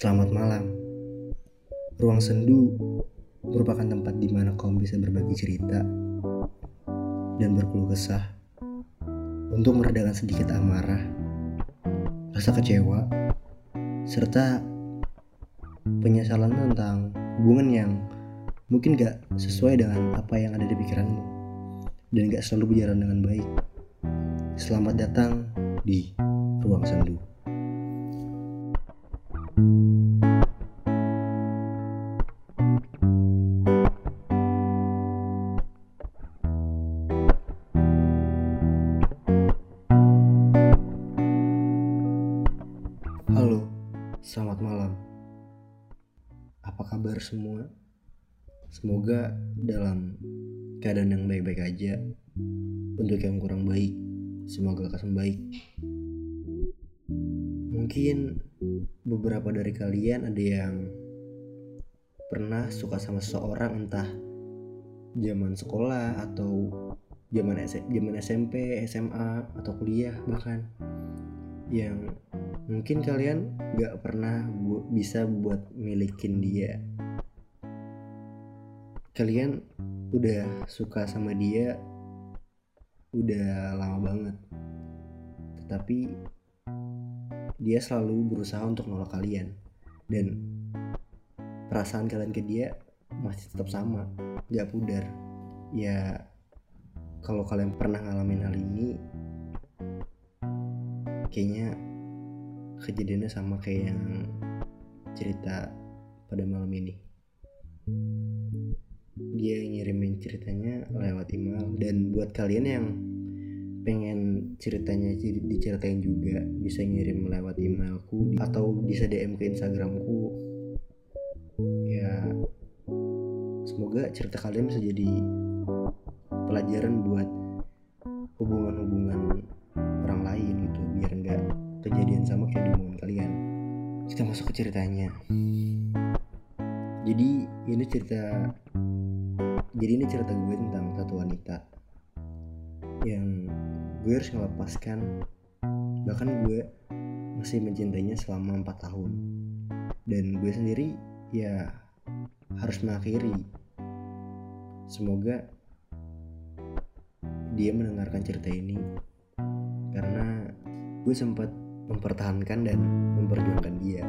Selamat malam. Ruang sendu merupakan tempat di mana kaum bisa berbagi cerita dan berkeluh kesah untuk meredakan sedikit amarah, rasa kecewa, serta penyesalan tentang hubungan yang mungkin gak sesuai dengan apa yang ada di pikiranmu dan gak selalu berjalan dengan baik. Selamat datang di Ruang Sendu. Halo, selamat malam. Apa kabar semua? Semoga dalam keadaan yang baik-baik aja. Untuk yang kurang baik, semoga lekas membaik. Mungkin beberapa dari kalian ada yang pernah suka sama seseorang entah zaman sekolah atau zaman zaman SMP, SMA atau kuliah bahkan yang mungkin kalian gak pernah bu- bisa buat milikin dia. Kalian udah suka sama dia udah lama banget tetapi dia selalu berusaha untuk nolak kalian. Dan perasaan kalian ke dia masih tetap sama gak pudar. Ya kalau kalian pernah ngalamin hal ini kayaknya kejadiannya sama kayak yang cerita pada malam ini. Dia ngirimin ceritanya lewat email. Dan buat kalian yang pengen ceritanya di- diceritain juga. Bisa ngirim lewat emailku atau bisa DM ke Instagramku. Ya semoga cerita kalian bisa jadi pelajaran buat hubungan-hubungan orang lain gitu biar nggak kejadian sama kayak di hubungan kalian. Kita masuk ke ceritanya. Jadi ini cerita jadi ini cerita gue tentang satu wanita yang gue harus melepaskan bahkan gue masih mencintainya selama 4 tahun. Dan gue sendiri ya harus mengakhiri. Semoga dia mendengarkan cerita ini. Karena gue sempat mempertahankan dan memperjuangkan dia.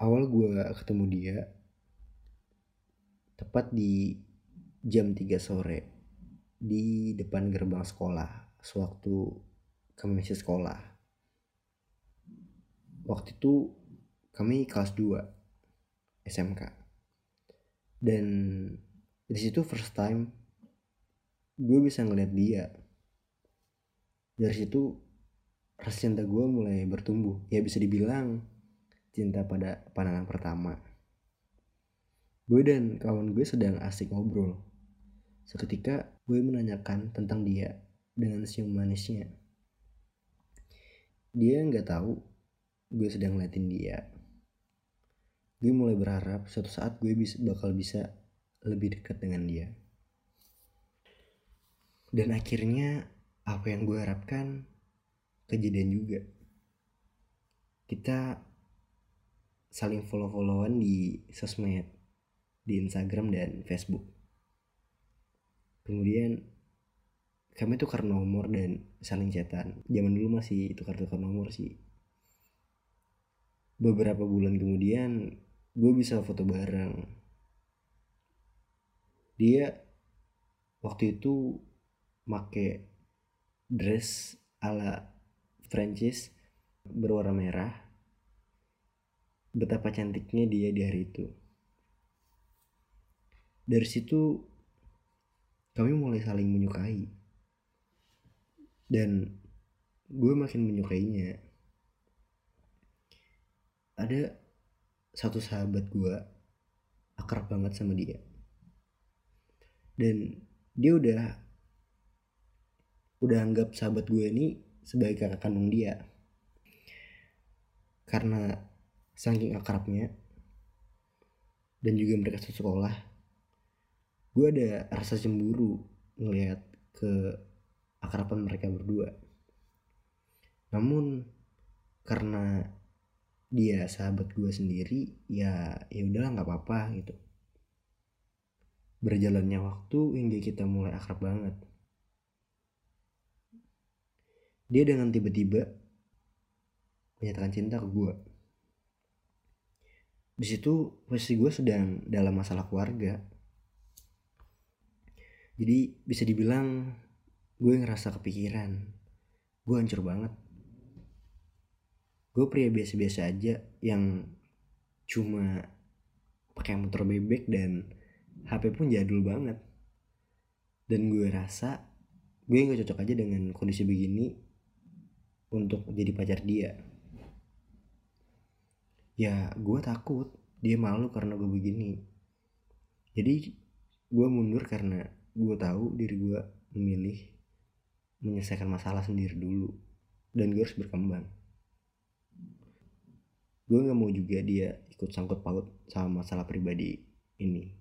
Awal gue ketemu dia tepat di jam 3 sore di depan gerbang sekolah sewaktu kami masih sekolah. Waktu itu kami kelas 2 SMK dan di situ first time gue bisa ngeliat dia. Dari situ rasa cinta gue mulai bertumbuh. Ya bisa dibilang cinta pada pandangan pertama. Gue dan kawan gue sedang asik ngobrol. Seketika gue menanyakan tentang dia dengan senyum manisnya. Dia nggak tahu gue sedang ngeliatin dia. Gue mulai berharap suatu saat gue bisa, bakal bisa lebih dekat dengan dia. Dan akhirnya apa yang gue harapkan kejadian juga. Kita saling follow-followan di sosmed di Instagram dan Facebook kemudian kami tukar nomor dan saling chatan. Zaman dulu masih tukar-tukar nomor sih. Beberapa bulan kemudian gue bisa foto bareng. Dia waktu itu make dress ala Prancis berwarna merah. Betapa cantiknya dia di hari itu. Dari situ kami mulai saling menyukai. Dan gue makin menyukainya. Ada satu sahabat gue akrab banget sama dia. Dan dia udah udah anggap sahabat gue ini sebagai kakak kandung dia. Karena saking akrabnya dan juga mereka sekolah gue ada rasa cemburu ngelihat ke akraban mereka berdua. Namun karena dia sahabat gue sendiri ya ya udahlah nggak apa-apa gitu. Berjalannya waktu hingga kita mulai akrab banget. Dia dengan tiba-tiba menyatakan cinta ke gue di situ posisi gue sedang dalam masalah keluarga jadi bisa dibilang gue ngerasa kepikiran. Gue hancur banget. Gue pria biasa-biasa aja yang cuma pakai motor bebek dan HP pun jadul banget. Dan gue rasa gue nggak cocok aja dengan kondisi begini untuk jadi pacar dia. Ya gue takut dia malu karena gue begini. Jadi gue mundur karena gue tahu diri gue memilih menyelesaikan masalah sendiri dulu dan gue harus berkembang. Gue nggak mau juga dia ikut sangkut paut sama masalah pribadi ini.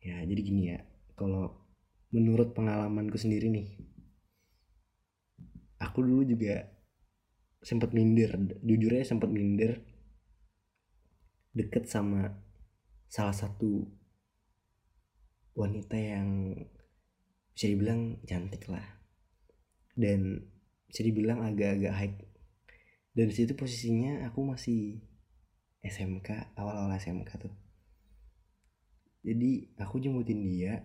Ya jadi gini ya kalau menurut pengalamanku sendiri nih aku dulu juga sempat minder jujur aja sempat minder deket sama salah satu wanita yang bisa dibilang cantik lah. Dan bisa dibilang agak-agak high. Dan situ posisinya aku masih SMK awal-awal SMK tuh. Jadi aku jemputin dia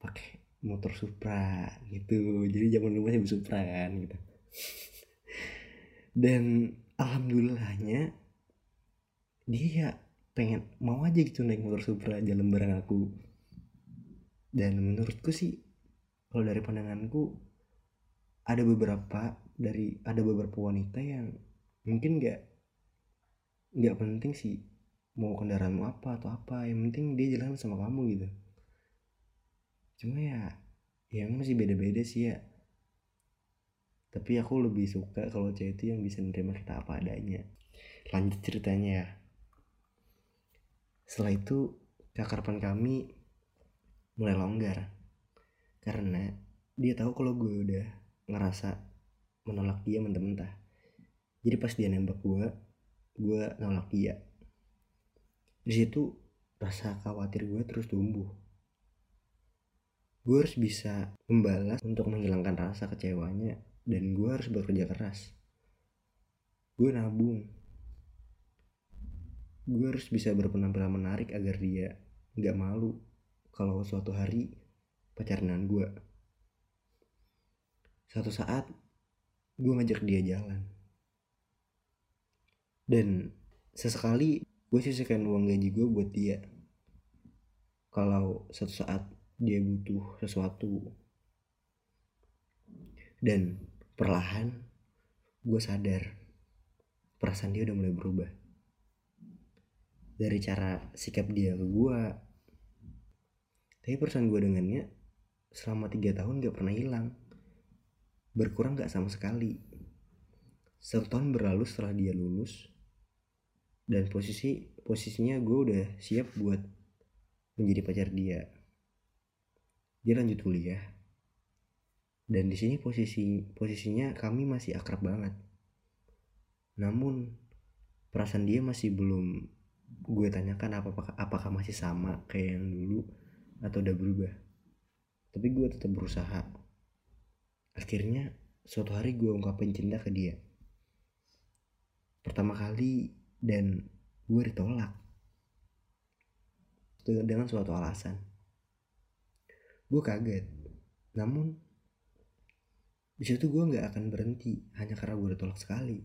pakai motor Supra gitu. Jadi zaman dulu masih Supra kan gitu. Dan alhamdulillahnya dia pengen mau aja gitu naik motor Supra jalan bareng aku dan menurutku sih kalau dari pandanganku ada beberapa dari ada beberapa wanita yang mungkin nggak nggak penting sih mau kendaraanmu apa atau apa. Yang penting dia jalan sama kamu gitu. Cuma ya ya masih beda-beda sih ya. Tapi aku lebih suka kalau cewek itu yang bisa menerima kita apa adanya. Lanjut ceritanya ya. Setelah itu keakraban kami mulai longgar. Karena dia tahu kalau gue udah ngerasa menolak dia mentah-mentah. Jadi pas dia nembak gue gue nolak dia. Di situ rasa khawatir gue terus tumbuh. Gue harus bisa membalas untuk menghilangkan rasa kecewanya dan gue harus bekerja keras. Gue nabung. Gue harus bisa berpenampilan menarik agar dia nggak malu kalau suatu hari pacaran gue suatu saat gue ngajak dia jalan. Dan sesekali gue sisihkan uang gaji gue buat dia. Kalau suatu saat dia butuh sesuatu. Dan perlahan gue sadar perasaan dia udah mulai berubah. Dari cara sikap dia ke gue tapi perasaan gue dengannya selama tiga tahun gak pernah hilang berkurang gak sama sekali. Satu tahun berlalu setelah dia lulus dan posisi posisinya gue udah siap buat menjadi pacar dia. Dia lanjut kuliah dan di sini posisi posisinya kami masih akrab banget. Namun perasaan dia masih belum gue tanyakan apakah apakah masih sama kayak yang dulu atau udah berubah. Tapi gue tetap berusaha Akhirnya suatu hari gue ungkapin cinta ke dia. Pertama kali dan gue ditolak. Dengan suatu alasan. Gue kaget. Namun di situ gue nggak akan berhenti hanya karena gue ditolak sekali.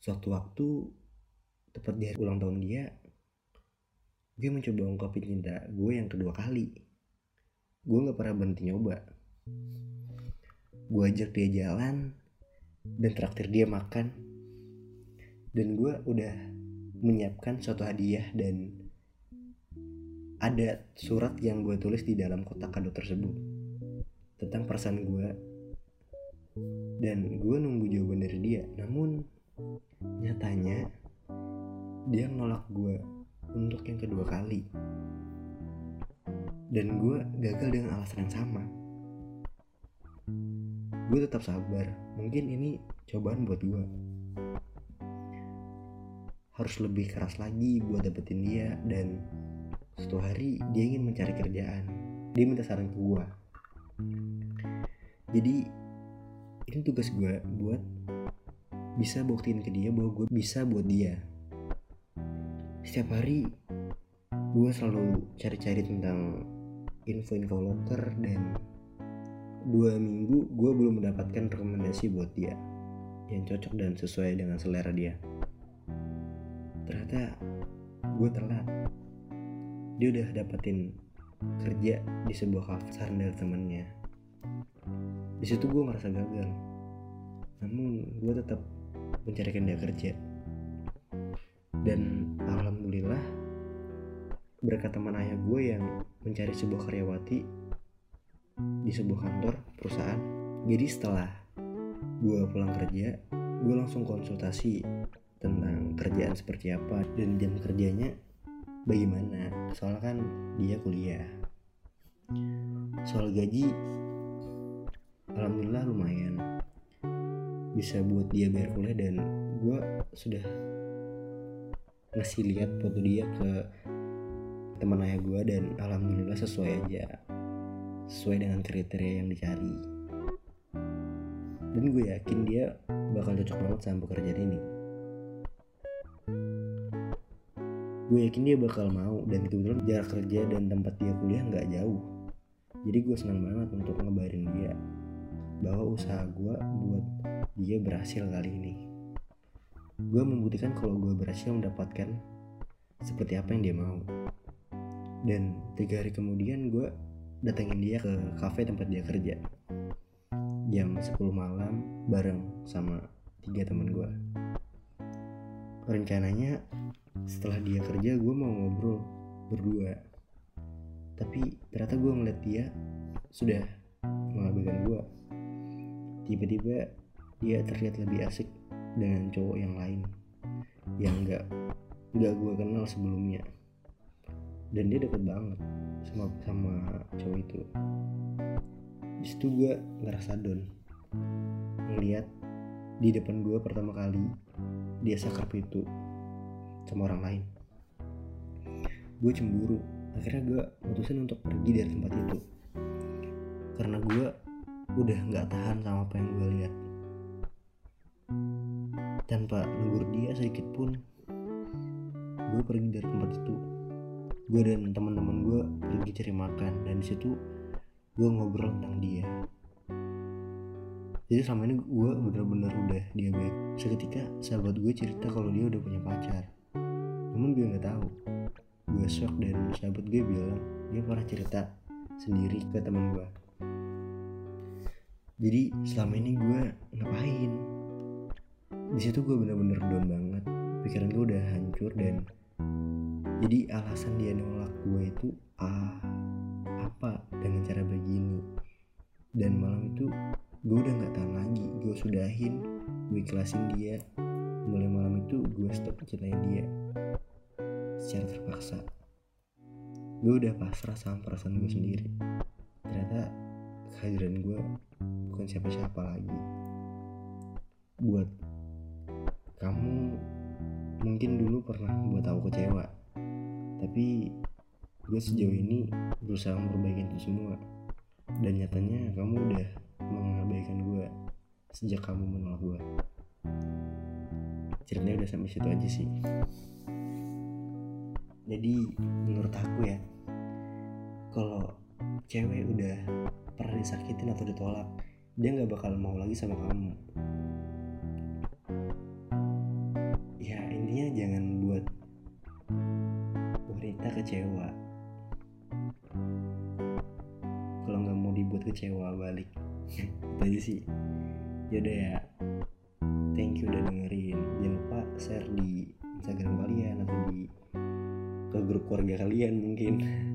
Suatu waktu tepat di hari ulang tahun dia, gue mencoba ungkapin cinta gue yang kedua kali. Gue nggak pernah berhenti nyoba. Gue ajak dia jalan dan traktir dia makan. Dan gue udah menyiapkan suatu hadiah dan ada surat yang gue tulis di dalam kotak kado tersebut tentang perasaan gue. Dan gue nunggu jawaban dari dia. Namun nyatanya dia menolak gue untuk yang kedua kali. Dan gue gagal dengan alasan yang sama. Gue tetap sabar. Mungkin ini cobaan buat gue harus lebih keras lagi buat dapetin dia dan suatu hari dia ingin mencari kerjaan. Dia minta saran ke gue jadi ini tugas gue buat bisa buktiin ke dia bahwa gue bisa buat dia setiap hari gue selalu cari-cari tentang info-info loker dan dua minggu gue belum mendapatkan rekomendasi buat dia yang cocok dan sesuai dengan selera dia. Ternyata gue telat. Dia udah dapetin kerja di sebuah kafe saran dari temennya. Di situ gue ngerasa gagal. Namun gue tetap mencarikan dia kerja. Dan berkat teman ayah gue yang mencari sebuah karyawati di sebuah kantor perusahaan. Jadi setelah gue pulang kerja gue langsung konsultasi tentang kerjaan seperti apa dan jam kerjanya bagaimana. Soalnya kan dia kuliah. Soal gaji alhamdulillah lumayan. Bisa buat dia bayar kuliah dan gue sudah ngasih lihat foto dia ke teman ayah gue dan alhamdulillah sesuai aja. Sesuai dengan kriteria yang dicari. Dan gue yakin dia bakal cocok banget sama pekerjaan ini. Gue yakin dia bakal mau dan kebetulan jarak kerja dan tempat dia kuliah nggak jauh. Jadi gue senang banget untuk ngebarin dia bahwa usaha gue buat dia berhasil kali ini. Gue membuktikan kalau gue berhasil mendapatkan seperti apa yang dia mau dan tiga hari kemudian gue datengin dia ke cafe tempat dia kerja. Jam 10 malam bareng sama tiga teman gue rencananya setelah dia kerja gue mau ngobrol berdua. Tapi ternyata gue ngeliat dia sudah mengabaikan gue tiba-tiba dia terlihat lebih asik dengan cowok yang lain yang gak gak gue kenal sebelumnya dan dia deket banget sama sama cowok itu. Di situ gue ngerasa down. Ngeliat di depan gue pertama kali dia sakar pintu sama orang lain. Gue cemburu. Akhirnya gue mutusin untuk pergi dari tempat itu. Karena gue udah nggak tahan sama apa yang gue lihat. Tanpa negur dia sedikit pun gue pergi dari tempat itu gue dan teman-teman gue pergi cari makan dan di situ gue ngobrol tentang dia. Jadi selama ini gue bener-bener udah dia baik. Seketika sahabat gue cerita kalau dia udah punya pacar. Namun gue nggak tahu. Gue shock dan sahabat gue bilang dia pernah cerita sendiri ke teman gue. Jadi selama ini gue ngapain? Di situ gue bener-bener down banget. Pikiran gue udah hancur dan jadi alasan dia nolak gue itu ah apa dengan cara begini? Dan malam itu gue udah nggak tahan lagi gue sudahin gue ikhlasin dia. Mulai malam itu gue stop mencintai dia secara terpaksa. Gue udah pasrah sama perasaan gue sendiri. Ternyata kehadiran gue bukan siapa-siapa lagi. Buat kamu mungkin dulu pernah buat aku kecewa tapi gue sejauh ini berusaha memperbaiki itu semua. Dan nyatanya kamu udah mengabaikan gue sejak kamu menolak gue ceritanya udah sampai situ aja sih. Jadi menurut aku ya kalau cewek udah pernah disakitin atau ditolak dia nggak bakal mau lagi sama kamu wanita kecewa. Kalau nggak mau dibuat kecewa balik. Itu aja sih. Yaudah ya. Thank you udah dengerin. Jangan lupa share di instagram kalian atau di ke grup keluarga kalian mungkin